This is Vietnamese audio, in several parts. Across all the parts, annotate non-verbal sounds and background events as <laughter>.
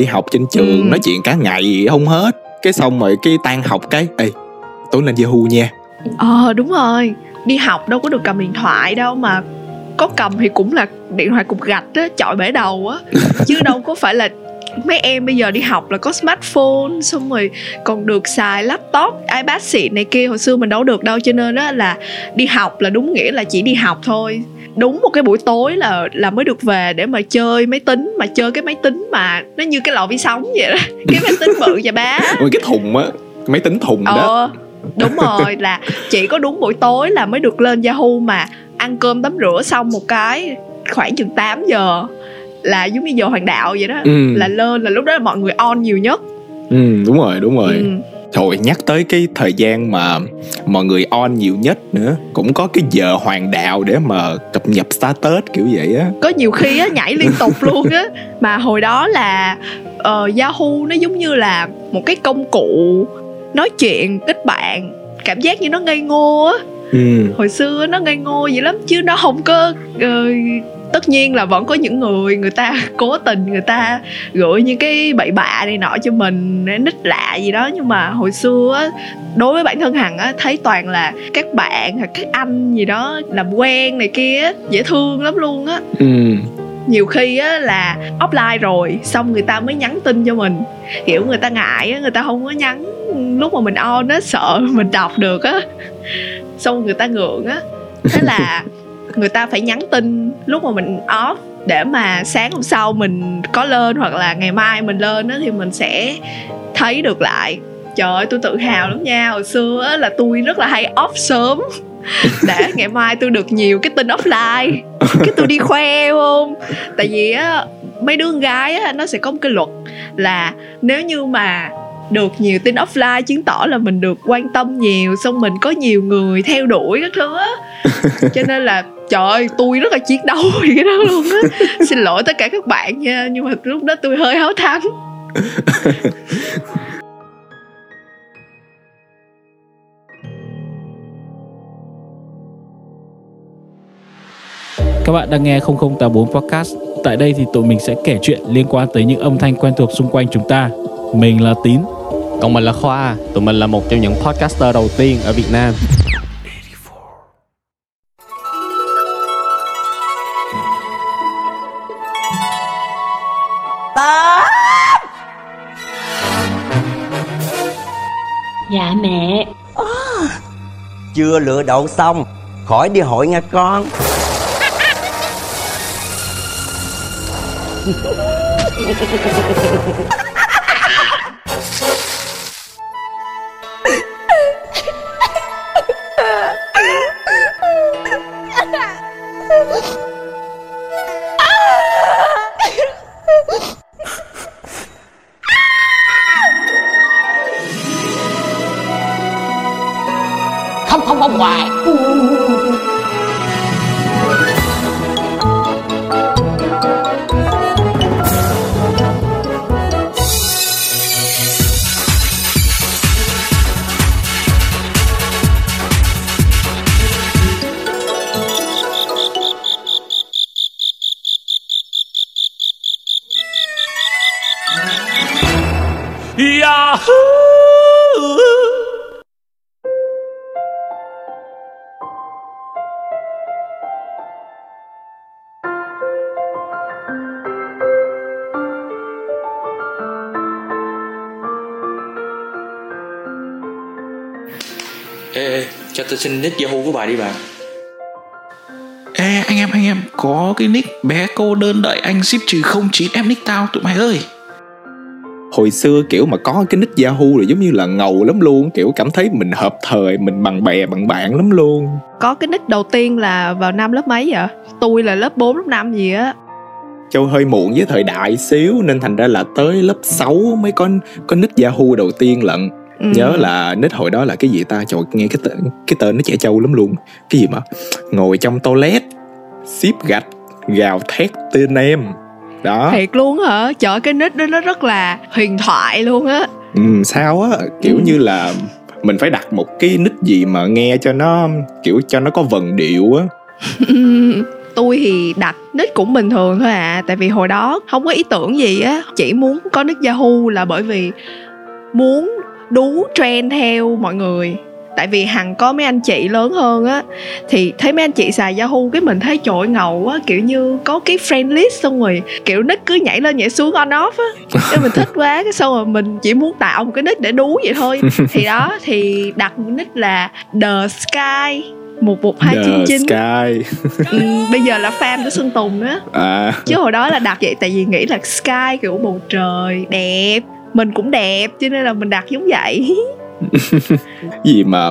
đi học trên trường Ừ. nói chuyện cả ngày không hết. Cái xong rồi cái tan học cái ê tối lên Yahoo nha. Ờ đúng rồi. Đi học đâu có được cầm điện thoại đâu mà có cầm thì cũng là điện thoại cục gạch á chọi bể đầu á. <laughs> Chứ đâu có phải là mấy em bây giờ đi học là có smartphone xong rồi còn được xài laptop ipad xịn này kia. Hồi xưa mình đâu được đâu cho nên đó là đi học là đúng nghĩa là chỉ đi học thôi. Đúng một cái buổi tối là là mới được về để mà chơi máy tính mà chơi cái máy tính mà nó như cái lò vi sóng vậy đó. <laughs> Cái máy tính bự và bá. Ôi cái thùng á máy tính thùng đó. Ờ đúng rồi là chỉ có đúng buổi tối là mới được lên Yahoo mà ăn cơm tắm rửa xong một cái khoảng chừng 8 giờ là giống như giờ hoàng đạo vậy đó ừ. là lên là lúc đó là mọi người on nhiều nhất ừ đúng rồi đúng rồi ừ. Trời nhắc tới cái thời gian mà mọi người on nhiều nhất nữa Cũng có cái giờ hoàng đạo để mà cập nhật status kiểu vậy á có nhiều khi á nhảy liên tục <laughs> luôn á mà hồi đó là uh, Yahoo nó giống như là một cái công cụ nói chuyện kết bạn cảm giác như nó ngây ngô á ừ. hồi xưa nó ngây ngô vậy lắm chứ nó không có ờ, tất nhiên là vẫn có những người người ta <laughs> cố tình người ta gửi những cái bậy bạ này nọ cho mình nít lạ gì đó. Nhưng mà hồi xưa á đối với bản thân hằng á thấy toàn là các bạn hoặc các anh gì đó làm quen này kia á, dễ thương lắm luôn á. Ừ. nhiều khi á là offline rồi xong người ta mới nhắn tin cho mình. Kiểu người ta ngại á người ta không có nhắn lúc mà mình on á sợ <laughs> mình đọc được á. Xong người ta ngượng á. Thế là <laughs> người ta phải nhắn tin lúc mà mình off để mà sáng hôm sau mình có lên hoặc là ngày mai mình lên đó thì mình sẽ thấy được lại. Trời ơi, tôi tự hào lắm nha. Hồi xưa á là tôi rất là hay off sớm. <laughs> Để ngày mai tôi được nhiều cái tin offline. Cái tôi đi khoe không? Tại vì á, mấy đứa con gái á, nó sẽ có một cái luật là nếu như mà được nhiều tin offline chứng tỏ là mình được quan tâm nhiều xong mình có nhiều người theo đuổi các thứ á <laughs> cho nên là trời ơi tôi rất là chiến đấu <laughs> vì cái đó luôn á xin lỗi tất cả các bạn nha nhưng mà lúc đó tôi hơi háo thắng <laughs> Các bạn đang nghe 0084 Podcast. Tại đây thì tụi mình sẽ kể chuyện liên quan tới những âm thanh quen thuộc xung quanh chúng ta. Mình là Tín. Còn mình là Khoa, tụi mình là một trong những podcaster đầu tiên ở Việt Nam. Dạ mẹ. Chưa lựa đậu xong. Khỏi đi hội nha con <laughs> 爸 <laughs> 爸 cho tôi xin nick Yahoo của bà đi bà. Ê anh em anh em Có cái nick bé cô đơn đợi anh ship trừ 09 em nick tao tụi mày ơi. Hồi xưa kiểu mà có cái nick Yahoo là giống như là ngầu lắm luôn Kiểu cảm thấy mình hợp thời Mình bằng bè bằng bạn lắm luôn. Có cái nick đầu tiên là vào năm lớp mấy vậy? Tôi là lớp 4, lớp 5 gì á. Châu hơi muộn với thời đại xíu Nên thành ra là tới lớp 6 mới có có nick Yahoo đầu tiên lận Ừ. Nhớ là nick hồi đó là cái gì ta? Trời nghe cái tên, cái tên nó trẻ trâu lắm luôn. Cái gì mà? Ngồi trong toilet Ship gạch Gào thét tên em. Đó. Thiệt luôn hả? Ơi, cái nick đó nó rất là huyền thoại luôn á. Ừ, Sao á? Kiểu Ừ. như là Mình phải đặt một cái nick gì mà nghe cho nó Kiểu cho nó có vần điệu á. <laughs> Tôi thì đặt nick cũng bình thường thôi à tại vì hồi đó không có ý tưởng gì á. Chỉ muốn có nick yahoo là bởi vì muốn đú trend theo mọi người. Tại vì hằng có mấy anh chị lớn hơn á thì thấy mấy anh chị xài yahoo cái mình thấy trội ngầu á kiểu như có cái friend list xong rồi kiểu nick cứ nhảy lên nhảy xuống on off á. Cái mình thích quá cái xong rồi mình chỉ muốn tạo một cái nick để đú vậy thôi. <laughs> Thì đó thì đặt một nick là the sky một một hai chín chín. Sky. Ừ, bây giờ là fan của Xuân Tùng á. À. Chứ hồi đó là đặt vậy tại vì nghĩ là sky kiểu bầu trời đẹp mình cũng đẹp cho nên là mình đặt giống vậy. <laughs> Gì mà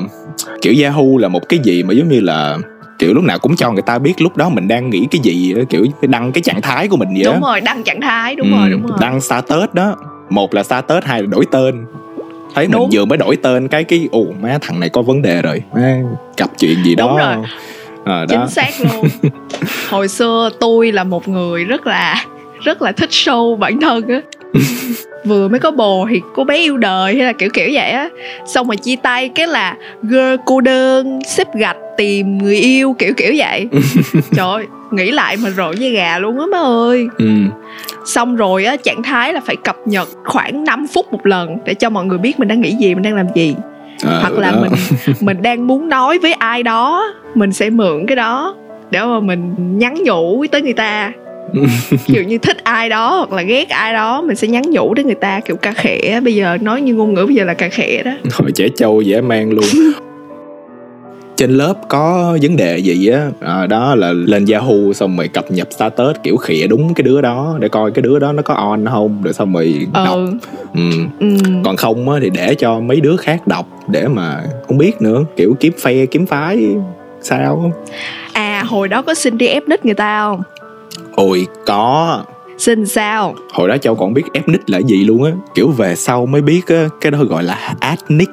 kiểu Yahoo là một cái gì mà giống như là kiểu lúc nào cũng cho người ta biết lúc đó mình đang nghĩ cái gì kiểu đăng cái trạng thái của mình vậy á. đúng rồi đăng trạng thái đúng Ừ, rồi đúng rồi. đăng status đó. Một là status hai là đổi tên. Thấy mình Đúng. vừa mới đổi tên cái cái ồ má thằng này có vấn đề rồi má gặp chuyện gì đó. Đúng rồi. à, đó. Chính xác luôn. <laughs> Hồi xưa tôi là một người rất là rất là thích show bản thân á <laughs> vừa mới có bồ thì cô bé yêu đời hay là kiểu kiểu vậy á. Xong rồi chia tay cái là girl cô đơn xếp gạch tìm người yêu kiểu kiểu vậy. <laughs> Trời ơi nghĩ lại mà rộn da gà luôn á má ơi. Ừ. xong rồi á trạng thái là phải cập nhật khoảng 5 phút một lần để cho mọi người biết mình đang nghĩ gì mình đang làm gì. À, hoặc là đó. mình <laughs> mình đang muốn nói với ai đó mình sẽ mượn cái đó để mà mình nhắn nhủ tới người ta <laughs> kiểu như thích ai đó hoặc là ghét ai đó mình sẽ nhắn nhủ đến người ta kiểu cà khịa bây giờ nói như ngôn ngữ bây giờ là cà khịa đó. <laughs> Hồi trẻ trâu dễ mang luôn. Trên lớp có vấn đề gì á? À, đó là lên Yahoo xong rồi cập nhật status kiểu khịa đúng cái đứa đó để coi cái đứa đó nó có on không rồi xong rồi đọc. Ừ. Ừ. còn không á thì để cho mấy đứa khác đọc để mà không biết nữa kiểu kiếm phe kiếm phái sao? À hồi đó có xin đi ép nick người ta không ôi có xin sao hồi đó châu còn biết ép nick là gì luôn á kiểu về sau mới biết á cái đó gọi là add nick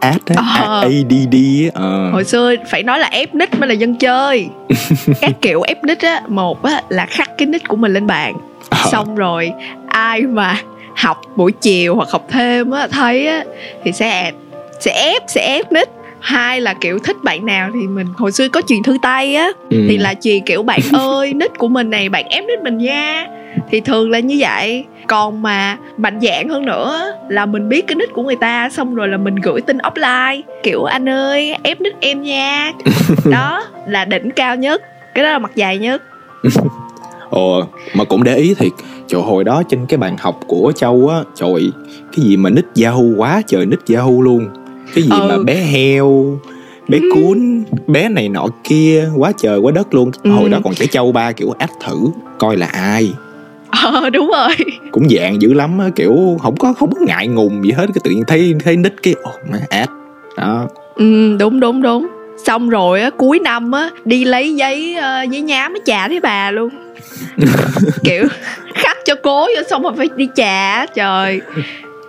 add á Ờ. add á ờ. hồi xưa phải nói là ép nick mới là dân chơi <laughs> các kiểu ép nick á một á là khắc cái nick của mình lên bàn Ờ. xong rồi ai mà học buổi chiều hoặc học thêm á thấy á thì sẽ sẽ ép sẽ ép nick hai là kiểu thích bạn nào thì mình hồi xưa có truyền thư tay á Ừ. thì là truyền kiểu bạn <laughs> ơi nick của mình này bạn ép nick mình nha. Thì thường là như vậy. Còn mà mạnh dạng hơn nữa là mình biết cái nick của người ta xong rồi là mình gửi tin offline kiểu anh ơi ép nick em nha. <laughs> Đó là đỉnh cao nhất cái đó là mặt dài nhất. <laughs> Ồ, mà cũng để ý thiệt Trời hồi đó trên cái bàn học của Châu á Trời, cái gì mà nick Yahoo quá trời nick Yahoo luôn Cái gì Ừ. mà bé heo Bé cuốn Bé này nọ kia Quá trời quá đất luôn. Ừ. Hồi đó còn trẻ Châu ba kiểu ách thử Coi là ai. Ờ đúng rồi. Cũng dạng dữ lắm á Kiểu không có không có ngại ngùng gì hết Cái tự nhiên thấy thấy nick cái Ồ, má ad Đó. Ừ đúng đúng đúng. Xong rồi á cuối năm á đi lấy giấy ờ, giấy nhám mới trả với bà luôn. <laughs> Kiểu khắc cho cố vô xong rồi phải đi trả trời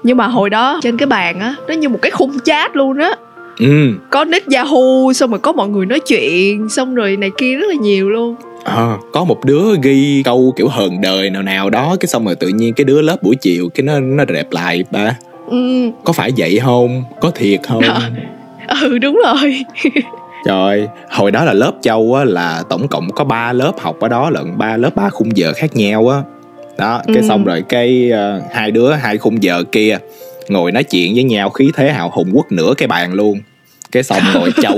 nhưng mà hồi đó trên cái bàn á nó như một cái khung chat luôn á. Ừ. Có nick Yahoo xong rồi có mọi người nói chuyện xong rồi này kia rất là nhiều luôn. À, có một đứa ghi câu kiểu hờn đời nào nào đó cái xong rồi tự nhiên cái đứa lớp buổi chiều cái nó nó đẹp lại ba. Ừ. Có phải vậy không? Có thiệt không? Ừ đúng rồi. <laughs> Trời hồi đó là lớp châu á là tổng cộng có 3 lớp học ở đó lận ba lớp ba khung giờ khác nhau á đó cái Ừ. xong rồi cái ờ, hai đứa hai khung giờ kia ngồi nói chuyện với nhau khí thế hào hùng quất nửa cái bàn luôn. Cái xong rồi châu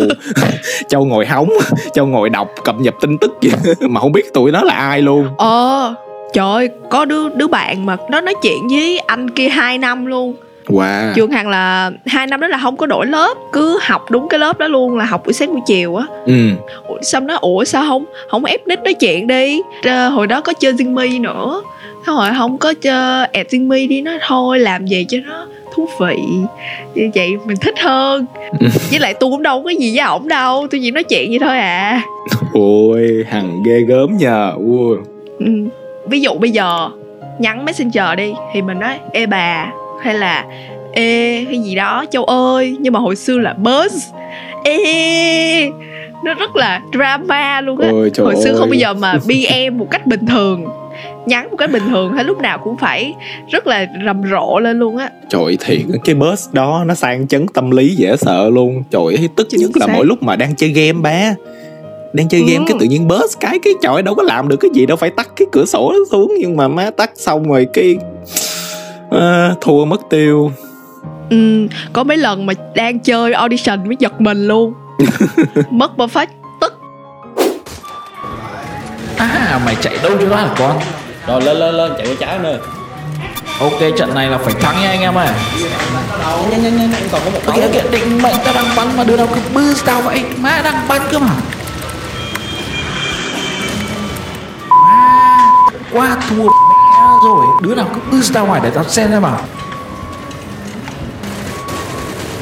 châu ngồi hóng <laughs> châu ngồi đọc cập nhật tin tức <laughs> mà không biết tụi nó là ai luôn. Ờ trời ơi có đứa đứa bạn mà nó nói chuyện với anh kia 2 năm luôn wow. Trường hằng là hai năm đó là không có đổi lớp cứ học đúng cái lớp đó luôn là học buổi sáng buổi chiều á. Ừ. Xong nó ủa sao không không ép nick nói chuyện đi. Ờ, hồi đó có chơi Zing nữa. Thế rồi không có chơi add Zing đi nó thôi làm gì cho nó thú vị. Như vậy mình thích hơn. <laughs> Với lại tôi cũng đâu có gì với ổng đâu tôi chỉ nói chuyện vậy thôi à. Ôi hằng ghê gớm nhờ. Ui. Ừ. ví dụ bây giờ nhắn messenger đi thì mình nói ê bà hay là ê hay gì đó châu ơi nhưng mà hồi xưa là buzz ê nó rất là drama luôn á hồi xưa ơi. không bao giờ mà <laughs> BM một cách bình thường nhắn một cách bình thường hay lúc nào cũng phải rất là rầm rộ lên luôn á Trời thiệt cái bus đó nó sang chấn tâm lý dễ sợ luôn Trời ơi tức Chính nhất là xác. mỗi lúc mà đang chơi game ba đang chơi game Ừ. cái tự nhiên burst cái cái trời đâu có làm được cái gì đâu phải tắt cái cửa sổ xuống nhưng mà má tắt xong rồi cái à, thua mất tiêu. Ừ, có mấy lần mà đang chơi audition mới giật mình luôn. <laughs> Mất perfect tức. À mày chạy đâu cho đó hả con? Rồi lên lên lên chạy qua trái nữa. Ok trận này là phải thắng nha anh em ơi. Nhanh nhanh nhanh còn có một Ok ok định mệnh tao đang bắn mà đứa nào cứ boost tao vậy? Má đang bắn cơ mà. Má, Quá thua rồi, Đứa nào cứ boost ra ngoài để tao xem xem mà.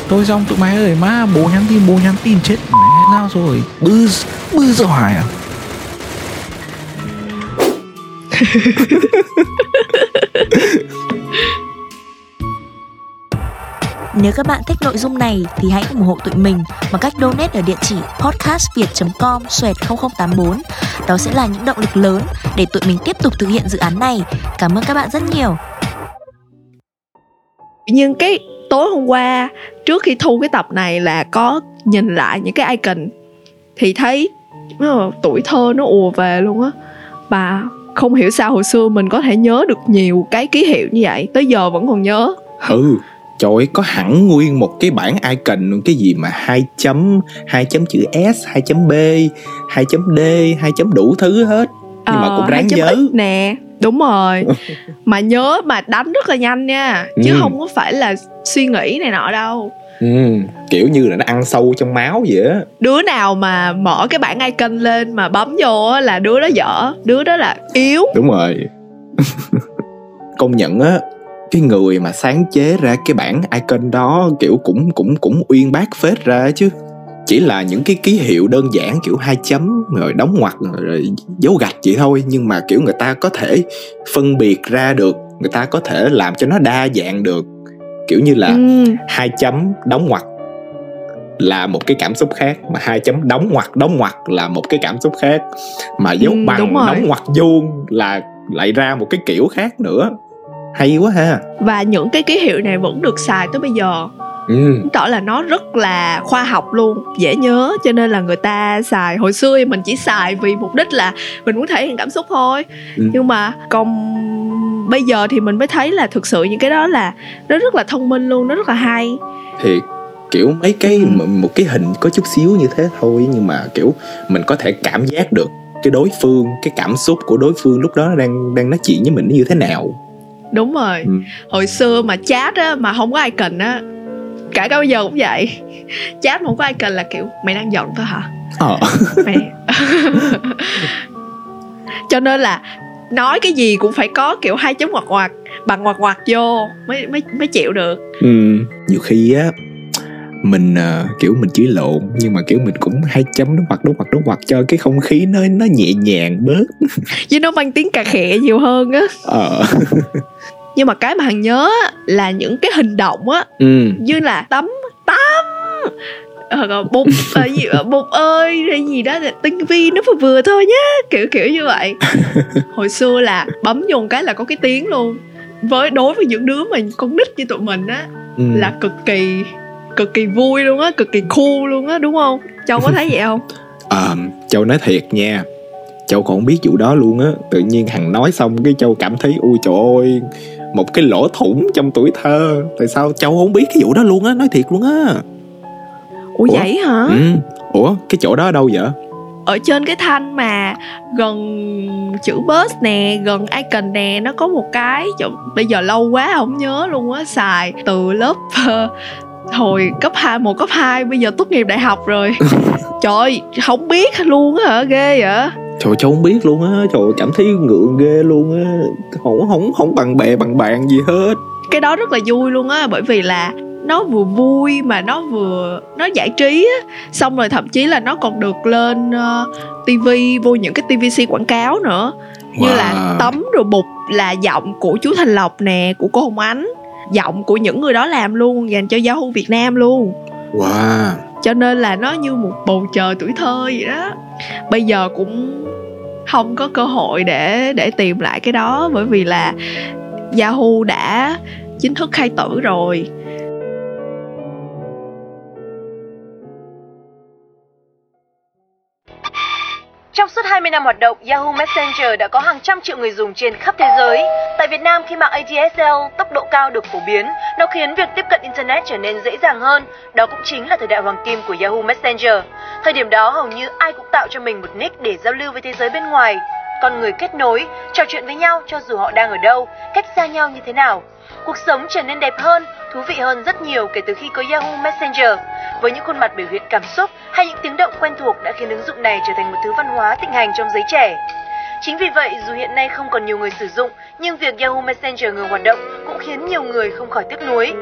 Tôi xong tụi mày ơi, má, bố nhắn tin, bố nhắn tin, chết mẹ, sao rồi? Bư bư ra ngoài à? <laughs> Nếu các bạn thích nội dung này thì hãy ủng hộ tụi mình bằng cách donate ở địa chỉ podcastviet.com xoẹt 0084. Đó sẽ là những động lực lớn để tụi mình tiếp tục thực hiện dự án này. Cảm ơn các bạn rất nhiều. nhưng cái tối hôm qua trước khi thu cái tập này là có nhìn lại những cái icon thì thấy ờ, tuổi thơ nó ùa về luôn á và không hiểu sao hồi xưa mình có thể nhớ được nhiều cái ký hiệu như vậy tới giờ vẫn còn nhớ ừ trời ơi có hẳn nguyên một cái bảng icon cái gì mà hai chấm hai chấm chữ s hai chấm b hai chấm d hai chấm đủ thứ hết. Nhưng mà Ờ, cũng ráng 2.x nhớ. Nè đúng rồi. <laughs> Mà nhớ mà đánh rất là nhanh nha chứ Ừ. không có phải là suy nghĩ này nọ đâu. Ừ, kiểu như là nó ăn sâu trong máu vậy á. Đứa nào mà mở cái bảng icon lên mà bấm vô á là đứa đó dở đứa đó là yếu. Đúng rồi. <laughs> Công nhận á cái người mà sáng chế ra cái bảng icon đó kiểu cũng cũng cũng uyên bác phết ra chứ. Chỉ là những cái ký hiệu đơn giản kiểu hai chấm rồi đóng ngoặc rồi dấu gạch vậy thôi. Nhưng mà kiểu người ta có thể phân biệt ra được người ta có thể làm cho nó đa dạng được. Kiểu như là ừ. hai chấm đóng ngoặc là một cái cảm xúc khác mà hai chấm đóng ngoặc đóng ngoặc là một cái cảm xúc khác. Mà dấu Ừ, bằng đóng ngoặc vuông là lại ra một cái kiểu khác nữa hay quá ha. Và những cái ký hiệu này vẫn được xài tới bây giờ. Ừ. Tỏ là nó rất là khoa học luôn dễ nhớ cho nên là người ta xài. Hồi xưa mình chỉ xài vì mục đích là mình muốn thể hiện cảm xúc thôi. Ừ. nhưng mà còn bây giờ thì mình mới thấy là thực sự những cái đó là nó rất là thông minh luôn nó rất là hay. Thì kiểu mấy cái Ừ. một cái hình có chút xíu như thế thôi nhưng mà kiểu mình có thể cảm giác được cái đối phương cái cảm xúc của đối phương lúc đó đang đang nói chuyện với mình nó như thế nào đúng rồi. Ừ. hồi xưa mà chat á mà không có icon á cả cả bây giờ cũng vậy. <laughs> Chat mà không có icon là kiểu mày đang giận tao hả? Ờ. <laughs> Mày <laughs> cho nên là nói cái gì cũng phải có kiểu hai chấm ngoặc ngoặc bằng ngoặc ngoặc vô mới mới mới chịu được. Ừ. nhiều khi á mình ờ, kiểu mình chỉ lộn nhưng mà kiểu mình cũng hai chấm đóng ngoặc đóng ngoặc đóng ngoặc cho cái không khí nó nó nhẹ nhàng bớt. Chứ nó mang tiếng cà khịa nhiều hơn á. Ờ. Nhưng mà cái mà hằng nhớ là những cái hình động á. Ừ. Như là tắm tắm. Còn bụng ờ, gì ờ, bụng ơi hay gì đó tinh vi nó vừa vừa thôi nhá kiểu kiểu như vậy. Hồi xưa là bấm vô cái là có cái tiếng luôn. Với đối với những đứa mà con nít như tụi mình á ừ. là cực kỳ cực kỳ vui luôn á cực kỳ cool luôn á đúng không? Châu có thấy vậy không? Ờ, <laughs> châu nói thiệt nha. Châu còn không biết vụ đó luôn á. Tự nhiên hằng nói xong cái châu cảm thấy ui trời ơi một cái lỗ thủng trong tuổi thơ. Tại sao châu không biết cái vụ đó luôn á? Nói thiệt luôn á. Ủa, Ủa? vậy hả? Ừ. ủa cái chỗ đó ở đâu vậy? Ở trên cái thanh mà gần chữ bus nè gần icon nè nó có một cái chỗ, bây giờ lâu quá không nhớ luôn á xài từ lớp ờ, hồi cấp 2, một cấp 2 bây giờ tốt nghiệp đại học rồi. <laughs> Trời ơi không biết luôn á hả? Ghê vậy? Trời châu không biết luôn á. Trời cảm thấy ngượng ghê luôn á. Không không không bằng bè bằng bạn gì hết. Cái đó rất là vui luôn á bởi vì là nó vừa vui mà nó vừa nó giải trí á. Xong rồi thậm chí là nó còn được lên uh, tivi vô những cái tvc quảng cáo nữa. Như là Wow. tấm rồi bục là giọng của chú thành lộc nè của cô hồng ánh giọng của những người đó làm luôn dành cho Yahoo Việt Nam luôn. Wow. Cho nên là nó như một bầu trời tuổi thơ vậy đó. Bây giờ cũng không có cơ hội để để tìm lại cái đó bởi vì là Yahoo đã chính thức khai tử rồi Trong suốt 20 năm hoạt động, Yahoo Messenger đã có hàng trăm triệu người dùng trên khắp thế giới. Tại Việt Nam, khi mạng ADSL tốc độ cao được phổ biến, nó khiến việc tiếp cận Internet trở nên dễ dàng hơn. Đó cũng chính là thời đại hoàng kim của Yahoo Messenger. Thời điểm đó, hầu như ai cũng tạo cho mình một nick để giao lưu với thế giới bên ngoài. Con người kết nối, trò chuyện với nhau cho dù họ đang ở đâu, cách xa nhau như thế nào. Cuộc sống trở nên đẹp hơn, thú vị hơn rất nhiều kể từ khi có Yahoo Messenger. Với những khuôn mặt biểu hiện cảm xúc hay những tiếng động quen thuộc đã khiến ứng dụng này trở thành một thứ văn hóa thịnh hành trong giới trẻ. Chính vì vậy, dù hiện nay không còn nhiều người sử dụng, nhưng việc Yahoo Messenger ngừng hoạt động cũng khiến nhiều người không khỏi tiếc nuối.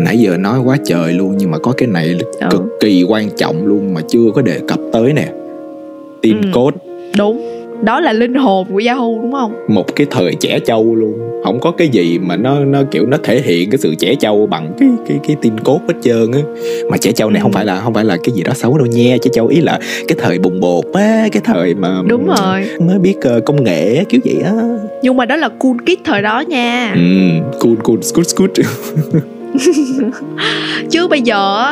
Nãy giờ nói quá trời luôn nhưng mà có cái này Ừ. cực kỳ quan trọng luôn mà chưa có đề cập tới nè. Tin Ừ. code đúng. Đó là linh hồn của Yahoo đúng không? Một cái thời trẻ trâu luôn. Không có cái gì mà nó nó kiểu nó thể hiện cái sự trẻ trâu bằng cái cái cái tin cốt hết trơn á. Mà trẻ trâu này Ừ. không phải là không phải là cái gì đó xấu đâu nha. Trẻ trâu ý là cái thời bùng bột á cái thời mà đúng rồi. mới biết ờ, công nghệ kiểu vậy á. Nhưng mà đó là cool kid thời đó nha. Ừ cool cool scoot scoot <laughs> chứ bây giờ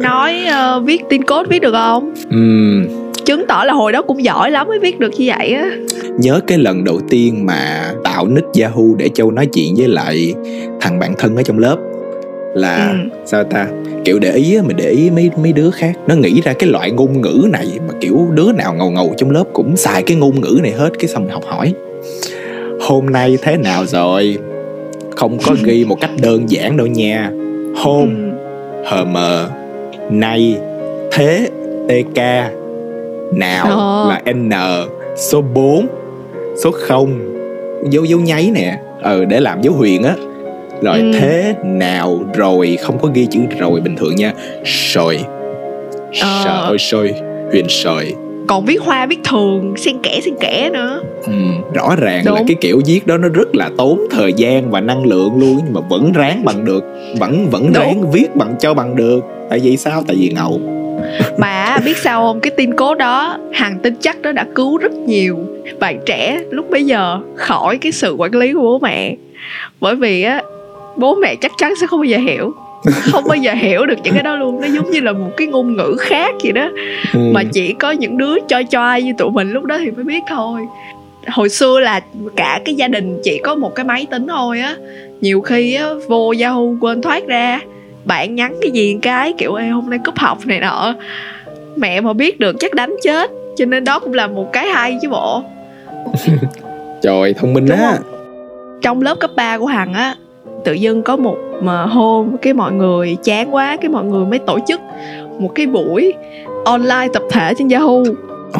nói ờ, viết tin code viết được không? Ừ chứng tỏ là hồi đó cũng giỏi lắm mới viết được như vậy á. Nhớ cái lần đầu tiên mà tạo nick Yahoo để Châu nói chuyện với lại thằng bạn thân ở trong lớp là Ừ. sao ta? Kiểu để ý á, mình để ý mấy mấy đứa khác. Nó nghĩ ra cái loại ngôn ngữ này mà kiểu đứa nào ngầu ngầu trong lớp cũng xài cái ngôn ngữ này hết cái xong mình học hỏi. Hôm nay thế nào rồi không có ghi một cách đơn giản đâu nha hôm Ừ. hm nay thế tk nào Ờ. là n số 4 số 0 dấu dấu nháy nè ừ để làm dấu huyền á rồi Ừ. thế nào rồi không có ghi chữ rồi bình thường nha sồi Ờ. trời ơi sôi huyền sồi còn viết hoa viết thường xen kẽ xen kẽ nữa. Ừ, rõ ràng là Đúng. cái kiểu viết đó nó rất là tốn thời gian và năng lượng luôn nhưng mà vẫn ráng bằng được vẫn vẫn Đúng. ráng viết bằng cho bằng được. Tại vì sao? Tại vì ngầu. <laughs> Mà biết sao không? Cái tin cố đó hàng tin chắc đó đã cứu rất nhiều bạn trẻ lúc bấy giờ khỏi cái sự quản lý của bố mẹ. Bởi vì á bố mẹ chắc chắn sẽ không bao giờ hiểu <laughs> không bao giờ hiểu được những cái đó luôn. Nó giống như là một cái ngôn ngữ khác vậy đó. Ừ. mà chỉ có những đứa choi choi như tụi mình lúc đó thì mới biết thôi. Hồi xưa là cả cái gia đình chỉ có một cái máy tính thôi á. Nhiều khi á vô Yahoo quên thoát ra. Bạn nhắn cái gì cái kiểu Ê, hôm nay cúp học này nọ. Mẹ mà biết được chắc đánh chết. Cho nên đó cũng là một cái hay chứ bộ. <laughs> Trời thông minh Đúng á. không? trong lớp cấp 3 của hằng á tự dưng có một mà hôm cái mọi người chán quá cái mọi người mới tổ chức một cái buổi online tập thể trên Yahoo.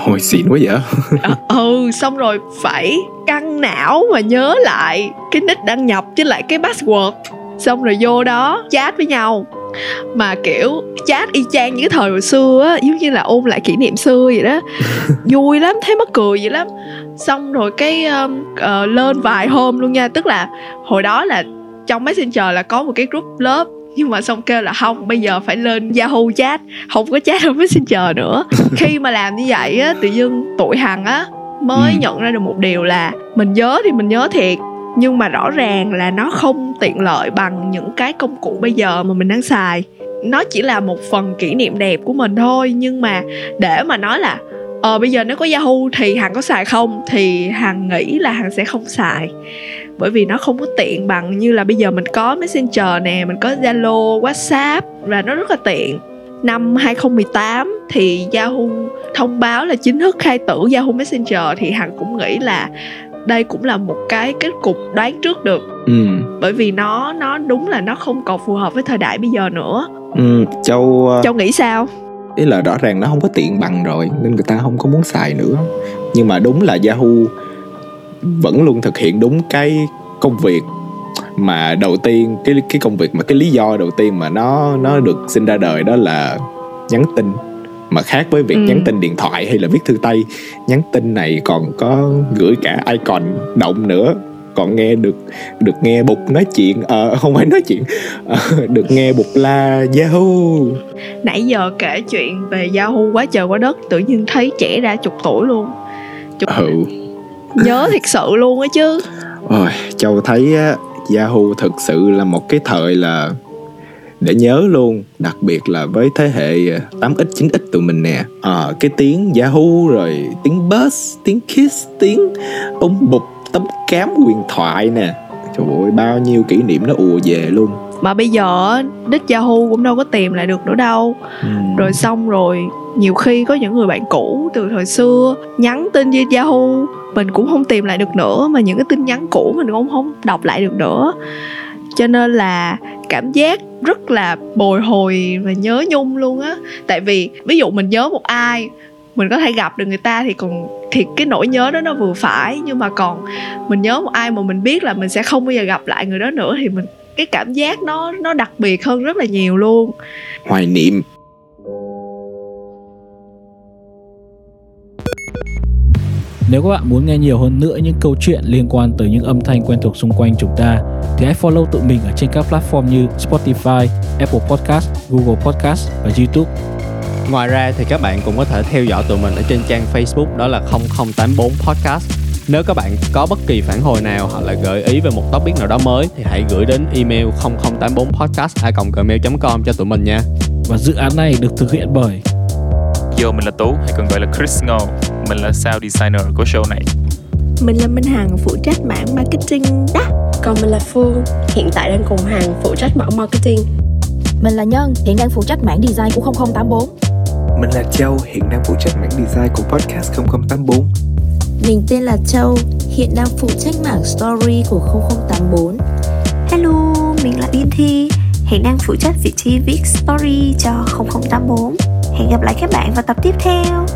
Ôi xịn quá vậy. Ờ, ừ xong rồi phải căng não mà nhớ lại cái nick đăng nhập với lại cái password. Xong rồi vô đó chat với nhau. Mà kiểu chat y chang như cái thời hồi xưa á giống như là ôn lại kỷ niệm xưa vậy đó. <laughs> Vui lắm thấy mắc cười vậy lắm. Xong rồi cái um, ờ, lên vài hôm luôn nha. Tức là hồi đó là trong messenger là có một cái group lớp nhưng mà xong kêu là không bây giờ phải lên yahoo chat. Không có chat ở messenger nữa. <laughs> Khi mà làm như vậy á tự dưng tụi hằng á mới Ừ. nhận ra được một điều là mình nhớ thì mình nhớ thiệt nhưng mà rõ ràng là nó không tiện lợi bằng những cái công cụ bây giờ mà mình đang xài. Nó chỉ là một phần kỷ niệm đẹp của mình thôi nhưng mà để mà nói là ờ bây giờ nếu có Yahoo thì Hằng có xài không thì Hằng nghĩ là Hằng sẽ không xài bởi vì nó không có tiện bằng như là bây giờ mình có Messenger nè mình có Zalo WhatsApp và nó rất là tiện. Năm 2018 thì Yahoo thông báo là chính thức khai tử Yahoo Messenger thì Hằng cũng nghĩ là đây cũng là một cái kết cục đoán trước được. Ừ. Bởi vì nó nó đúng là nó không còn phù hợp với thời đại bây giờ nữa. Ừ châu ờ, châu nghĩ sao? ý là rõ ràng nó không có tiện bằng rồi nên người ta không có muốn xài nữa. Nhưng mà đúng là Yahoo vẫn luôn thực hiện đúng cái công việc mà đầu tiên cái cái công việc mà cái lý do đầu tiên mà nó nó được sinh ra đời đó là nhắn tin. Mà khác với việc Ừ. nhắn tin điện thoại hay là viết thư tay nhắn tin này còn có gửi cả icon động nữa. Còn nghe được được nghe bục nói chuyện ờ <laughs> không phải nói chuyện ờ, được nghe bục la Yahoo. Nãy giờ kể chuyện về Yahoo quá trời quá đất tự nhiên thấy trẻ ra chục tuổi luôn. Chục ừ nhớ thiệt sự luôn á chứ. Ôi, Châu thấy á, Yahoo thực sự là một cái thời là để nhớ luôn đặc biệt là với thế hệ à, 8x 9x tụi mình nè. À, cái tiếng Yahoo rồi tiếng bus tiếng kiss tiếng ống bụp tấm cám huyền thoại nè. Trời ơi bao nhiêu kỷ niệm nó ùa về luôn mà bây giờ đích Yahoo cũng đâu có tìm lại được nữa đâu. Ừ. rồi xong rồi nhiều khi có những người bạn cũ từ thời xưa nhắn tin với Yahoo mình cũng không tìm lại được nữa mà những cái tin nhắn cũ mình cũng không đọc lại được nữa. Cho nên là cảm giác rất là bồi hồi và nhớ nhung luôn á. Tại vì ví dụ mình nhớ một ai mình có thể gặp được người ta thì còn thì cái nỗi nhớ đó nó vừa phải. Nhưng mà còn mình nhớ một ai mà mình biết là mình sẽ không bao giờ gặp lại người đó nữa thì mình cái cảm giác nó nó đặc biệt hơn rất là nhiều luôn hoài niệm Nếu các bạn muốn nghe nhiều hơn nữa những câu chuyện liên quan tới những âm thanh quen thuộc xung quanh chúng ta thì hãy follow tụi mình ở trên các platform như Spotify, Apple Podcast, Google Podcast và YouTube. Ngoài ra thì các bạn cũng có thể theo dõi tụi mình ở trên trang Facebook đó là 0084 Podcast. Nếu các bạn có bất kỳ phản hồi nào hoặc là gợi ý về một topic nào đó mới thì hãy gửi đến email 0084podcast@gmail.com cho tụi mình nha. Và dự án này được thực hiện bởi Yo, mình là Tú, hay còn gọi là Chris Ngô Mình là sound designer của show này. Mình là Minh Hằng, phụ trách mảng marketing đó. Còn mình là Phương, hiện tại đang cùng Hằng phụ trách mảng marketing. Mình là Nhân, hiện đang phụ trách mảng design của 0084 Mình là Châu, hiện đang phụ trách mảng design của podcast 0084 mình tên là Châu, hiện đang phụ trách mảng story của 0084 Hello, mình là Yên Thi, hiện đang phụ trách vị trí viết story cho 0084 Hẹn gặp lại các bạn vào tập tiếp theo.